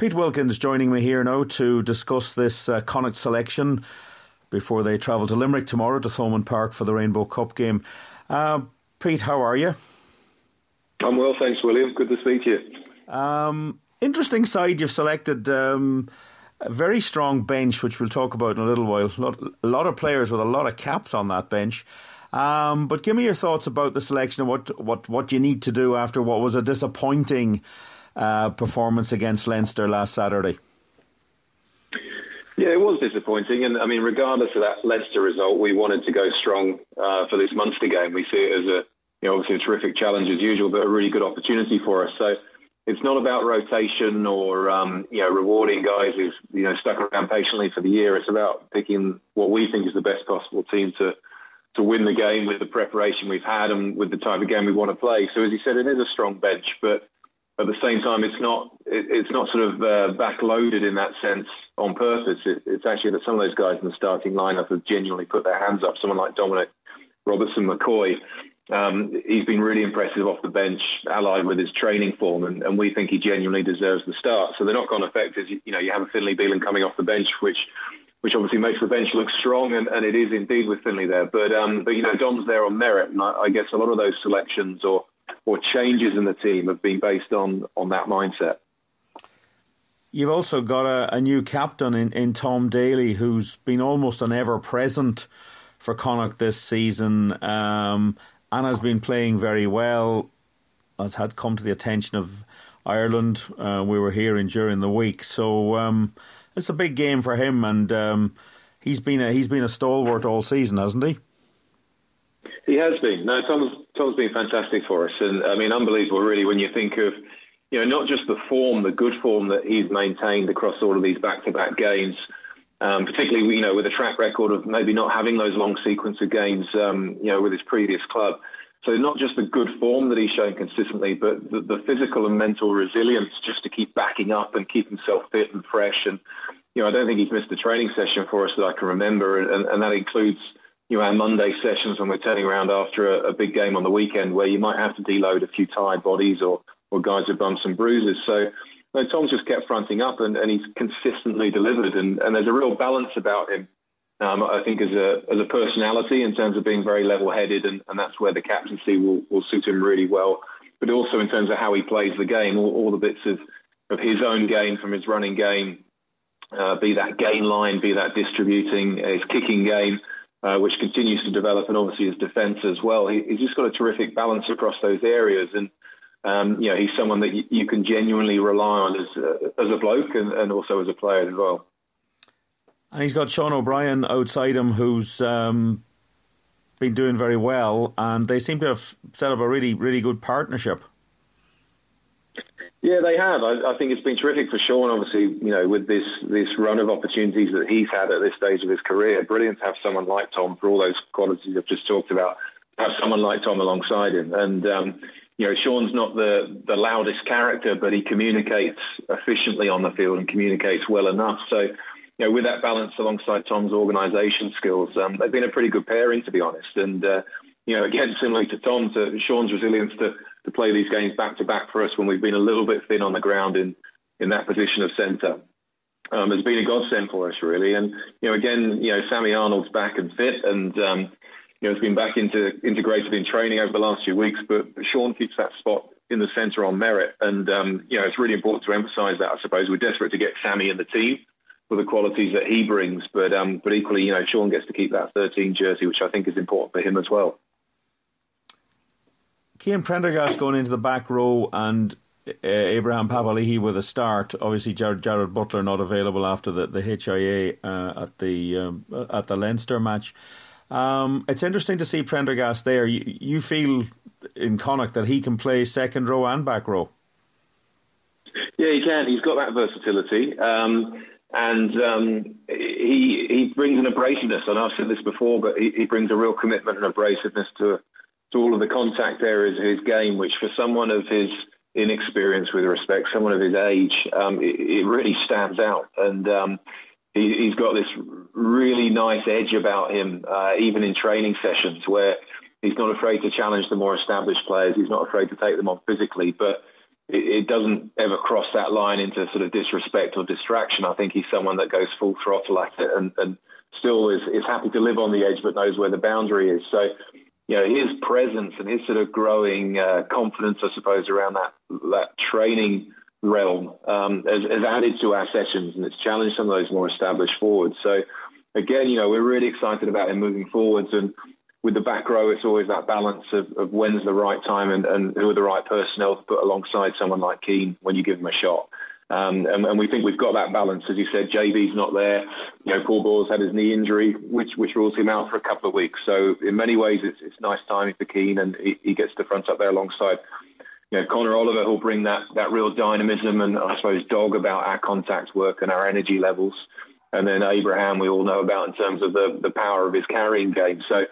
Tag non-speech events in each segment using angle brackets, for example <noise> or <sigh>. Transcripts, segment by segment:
Pete Wilkins joining me here now to discuss this uh, Connacht selection before they travel to Limerick tomorrow to Thomond Park for the Rainbow Cup game. Uh, Pete, how are you? I'm well, thanks, William. Good to speak to you. Um, interesting side you've selected. Um, a very strong bench, which we'll talk about in a little while. A lot, a lot of players with a lot of caps on that bench. Um, but give me your thoughts about the selection and what, what, what you need to do after what was a disappointing uh, performance against Leinster last Saturday. Yeah, it was disappointing, and I mean, regardless of that Leinster result, we wanted to go strong uh, for this Munster game. We see it as a, you know, obviously a terrific challenge as usual, but a really good opportunity for us. So it's not about rotation or um, you know rewarding guys who've you know stuck around patiently for the year. It's about picking what we think is the best possible team to to win the game with the preparation we've had and with the type of game we want to play. So as you said, it is a strong bench, but at the same time, it's not it, it's not sort of uh, backloaded in that sense on purpose. It, it's actually that some of those guys in the starting lineup have genuinely put their hands up. Someone like Dominic Robertson McCoy, um, he's been really impressive off the bench, allied with his training form, and, and we think he genuinely deserves the start. So the knock-on effect is, you, know, you have a Finlay Bealham coming off the bench, which which obviously makes the bench look strong, and, and it is indeed with Finlay there. But um, but you know, Dom's there on merit, and I, I guess a lot of those selections or or changes in the team have been based on on that mindset. You've also got a, a new captain in, in Tom Daly, who's been almost an ever present for Connacht this season, um, and has been playing very well. Has had come to the attention of Ireland. Uh, we were hearing during the week, so um, it's a big game for him, and um, he's been a, he's been a stalwart all season, hasn't he? He has been. No, Tom's Tom's been fantastic for us, and I mean, unbelievable, really, when you think of you know not just the form, the good form that he's maintained across all of these back-to-back games. Um, particularly, you know, with a track record of maybe not having those long sequence of games, um, you know, with his previous club. So not just the good form that he's shown consistently, but the, the, physical and mental resilience just to keep backing up and keep himself fit and fresh. And you know, I don't think he's missed a training session for us that I can remember, and, and that includes you know, our Monday sessions when we're turning around after a, a, big game on the weekend where you might have to deload a few tired bodies or, or guys with bumps and bruises. So Tom's just kept fronting up and, and he's consistently delivered. And, and, there's a real balance about him, um, I think, as a, as a personality in terms of being very level headed. And, and, that's where the captaincy will, will suit him really well. But also in terms of how he plays the game, all, all the bits of, of his own game from his running game, uh, be that gain line, be that distributing, his kicking game uh, which continues to develop, and obviously his defence as well. He, he's just got a terrific balance across those areas, and um, you know he's someone that you, you can genuinely rely on as uh, as a bloke and, and, also as a player as well. And he's got Sean O'Brien outside him, who's um, been doing very well, and they seem to have set up a really really good partnership. Yeah, they have. I, I, think it's been terrific for Sean. Obviously, you know, with this this run of opportunities that he's had at this stage of his career, brilliant to have someone like Tom for all those qualities I've just talked about. Have someone like Tom alongside him, and um, you know, Sean's not the the loudest character, but he communicates efficiently on the field and communicates well enough. So, you know, with that balance alongside Tom's organisation skills, um, they've been a pretty good pairing, to be honest. And uh, you know, again, similarly to Tom, to Sean's resilience to, to play these games back to back for us when we've been a little bit thin on the ground in, in that position of centre. Um, has been a godsend for us, really. And, you know, again, you know, Sammy Arnold's back and fit and, um, you know, has been back into integrated in training over the last few weeks, but Sean keeps that spot in the centre on merit. And, um, you know, it's really important to emphasise that, I suppose. We're desperate to get Sammy in the team for the qualities that he brings, but, um, but equally, you know, Sean gets to keep that 13 jersey, which I think is important for him as well. Cian Prendergast going into the back row and uh, Abraham Papali'i with a start. Obviously, Jarrad, Jarrad, Butler not available after the, the HIA uh, at the um, at the Leinster match. Um, it's interesting to see Prendergast there. You, you feel in Connacht that he can play second row and back row. Yeah, he can. He's got that versatility. Um, and um, he he brings an abrasiveness, and I've said this before, but he, he brings a real commitment and abrasiveness to to all of the contact areas of his game, which for someone of his inexperience with respect, someone of his age, um, it, it, really stands out. And um, he, has got this really nice edge about him, uh, even in training sessions, where he's not afraid to challenge the more established players. He's not afraid to take them on physically. But it, it, doesn't ever cross that line into sort of disrespect or distraction. I think he's someone that goes full throttle at it and, and still is, is happy to live on the edge but knows where the boundary is. So, you know, his presence and his sort of growing uh, confidence, I suppose, around that that training realm um, has, has, added to our sessions and it's challenged some of those more established forwards. So, again, you know, we're really excited about him moving forwards and with the back row, it's always that balance of, of when's the right time and, and, who are the right personnel to put alongside someone like Cian when you give him a shot. Um, and, and, we think we've got that balance. As you said, JB's not there. You know, Paul had his knee injury, which which rules him out for a couple of weeks. So in many ways, it's, it's nice timing for Cian, and he, he gets the front up there alongside. You know, Conor Oliver, who'll bring that that real dynamism and I suppose dog about our contact work and our energy levels. And then Abraham, we all know about in terms of the the power of his carrying game. So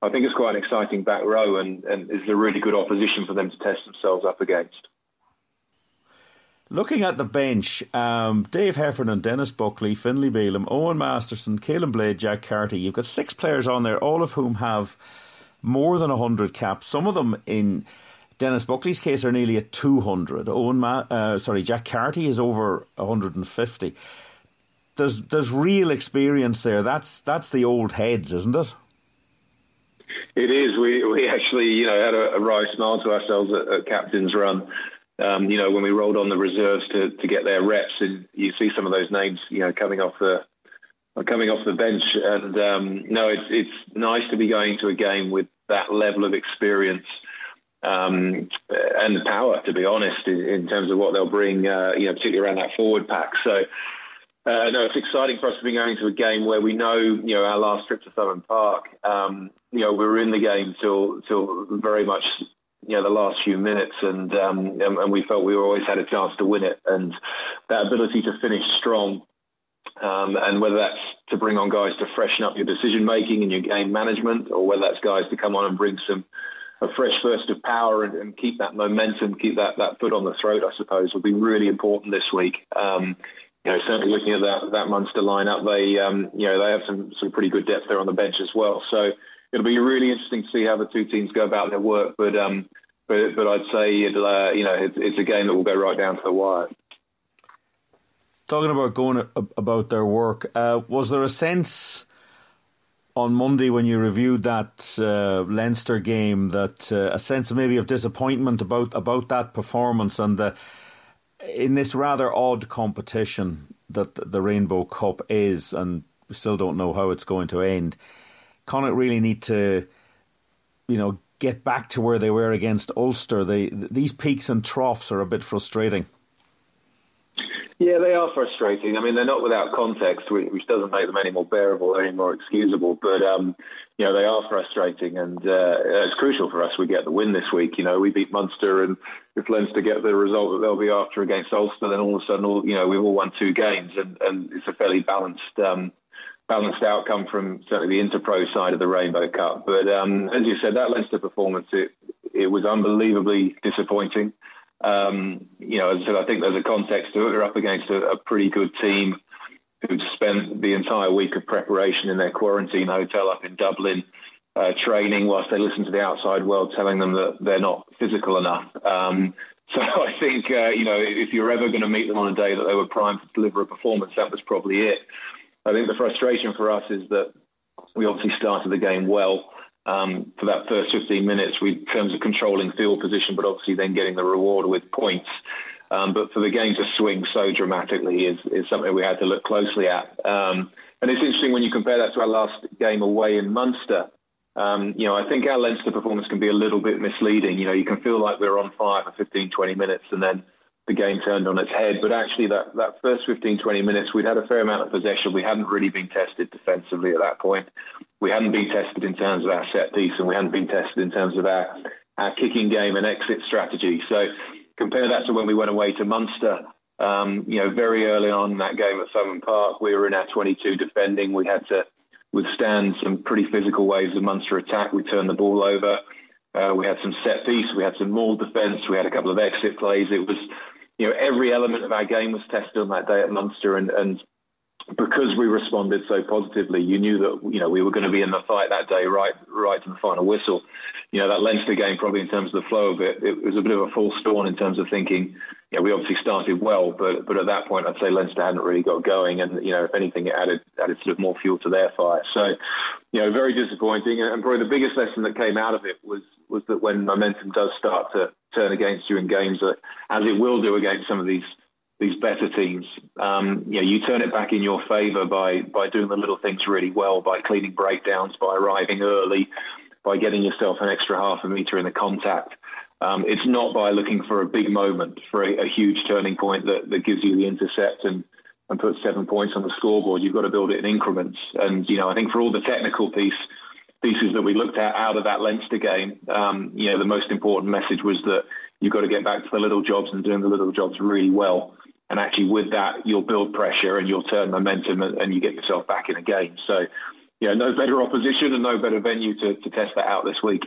I think it's quite an exciting back row, and, and is a really good opposition for them to test themselves up against. Looking at the bench, um, Dave Heffernan, Denis Buckley, Finlay Bealham, Eoghan Masterson, Caolin Blade, Jack Carty. You've got six players on there, all of whom have more than 100 caps. Some of them, in Denis Buckley's case, are nearly at 200. Eoghan, Ma- uh, sorry, Jack Carty is over 150. There's there's real experience there. That's that's the old heads, isn't it? It is. We we actually you know had a, a wry smile to ourselves at, at captain's run. Um, you know when we rolled on the reserves to to get their reps, and you see some of those names you know coming off the coming off the bench. And um, no, it's it's nice to be going to a game with that level of experience um, and power. To be honest, in, in, terms of what they'll bring, uh, you know, particularly around that forward pack. So uh, no, it's exciting for us to be going to a game where we know, you know, our last trip to Thomond Park, um, you know, we were in the game till till very much, you know, the last few minutes, and, um, and, and we felt we always had a chance to win it, and that ability to finish strong, um, and whether that's to bring on guys to freshen up your decision making and your game management, or whether that's guys to come on and bring some a fresh burst of power and, and keep that momentum, keep that that foot on the throat, I suppose, will be really important this week. Um, you know, certainly looking at that that Munster lineup, they um, you know they have some some pretty good depth there on the bench as well. So it'll be really interesting to see how the two teams go about their work. But um, but but I'd say it'll, uh, you know it's, it's a game that will go right down to the wire. Talking about going about their work, uh, was there a sense on Monday when you reviewed that uh, Leinster game that uh, a sense maybe of disappointment about about that performance and the in this rather odd competition that the Rainbow Cup is, and we still don't know how it's going to end, Connacht really need to, you know, get back to where they were against Ulster. They these peaks and troughs are a bit frustrating. Yeah, they are frustrating. I mean, they're not without context, which doesn't make them any more bearable, any more excusable. But um, you know, they are frustrating, and uh, it's crucial for us. We get the win this week. You know, we beat Munster, and if Leinster get the result that they'll be after against Ulster, then all of a sudden, all, you know, we've all won two games, and, and it's a fairly balanced. Um, balanced outcome from certainly the Interpro side of the Rainbow Cup. But um, as you said, that Leinster performance, it, it was unbelievably disappointing. Um, you know, as I said, I think there's a context to it. We're up against a, a pretty good team who'd spent the entire week of preparation in their quarantine hotel up in Dublin, uh, training whilst they listen to the outside world telling them that they're not physical enough. Um, so <laughs> I think, uh, you know, if you're ever going to meet them on a day that they were primed to deliver a performance, that was probably it. I think the frustration for us is that we obviously started the game well um, for that first 15 minutes in terms of controlling field position, but obviously then getting the reward with points. Um, but for the game to swing so dramatically is, is something we had to look closely at. Um, and it's interesting when you compare that to our last game away in Munster. Um, you know, I think our Leinster performance can be a little bit misleading. You know, you can feel like we're on fire for 15, 20 minutes and then the game turned on its head. But actually, that, that first 15, 20 minutes, we'd had a fair amount of possession. We hadn't really been tested defensively at that point. We hadn't been tested in terms of our set piece, and we hadn't been tested in terms of our, our kicking game and exit strategy. So compare that to when we went away to Munster. Um, you know, very early on in that game at Thomond Park, we were in our 22 defending. We had to withstand some pretty physical waves of Munster attack. We turned the ball over. Uh, we had some set piece. We had some maul defence. We had a couple of exit plays. It was you know, every element of our game was tested on that day at Munster, and, and because we responded so positively, you knew that you know we were going to be in the fight that day, right, right to the final whistle. You know that Leinster game, probably in terms of the flow of it, it was a bit of a false dawn in terms of thinking. You know, we obviously started well, but but at that point, I'd say Leinster hadn't really got going, and you know, if anything, it added added sort of more fuel to their fire. So, you know, very disappointing, and probably the biggest lesson that came out of it was was that when momentum does start to turn against you in games, that as it will do against some of these these better teams. Um, you know, you turn it back in your favour by by doing the little things really well, by cleaning breakdowns, by arriving early, by getting yourself an extra half a metre in the contact. Um, it's not by looking for a big moment, for a, a, huge turning point that, that gives you the intercept and, and puts seven points on the scoreboard. You've got to build it in increments. And, you know, I think for all the technical piece pieces that we looked at out of that Leinster game, um, you know, the most important message was that you've got to get back to the little jobs and doing the little jobs really well. And actually, with that, you'll build pressure and you'll turn momentum and, and you get yourself back in a game. So, you know, no better opposition and no better venue to, to test that out this week.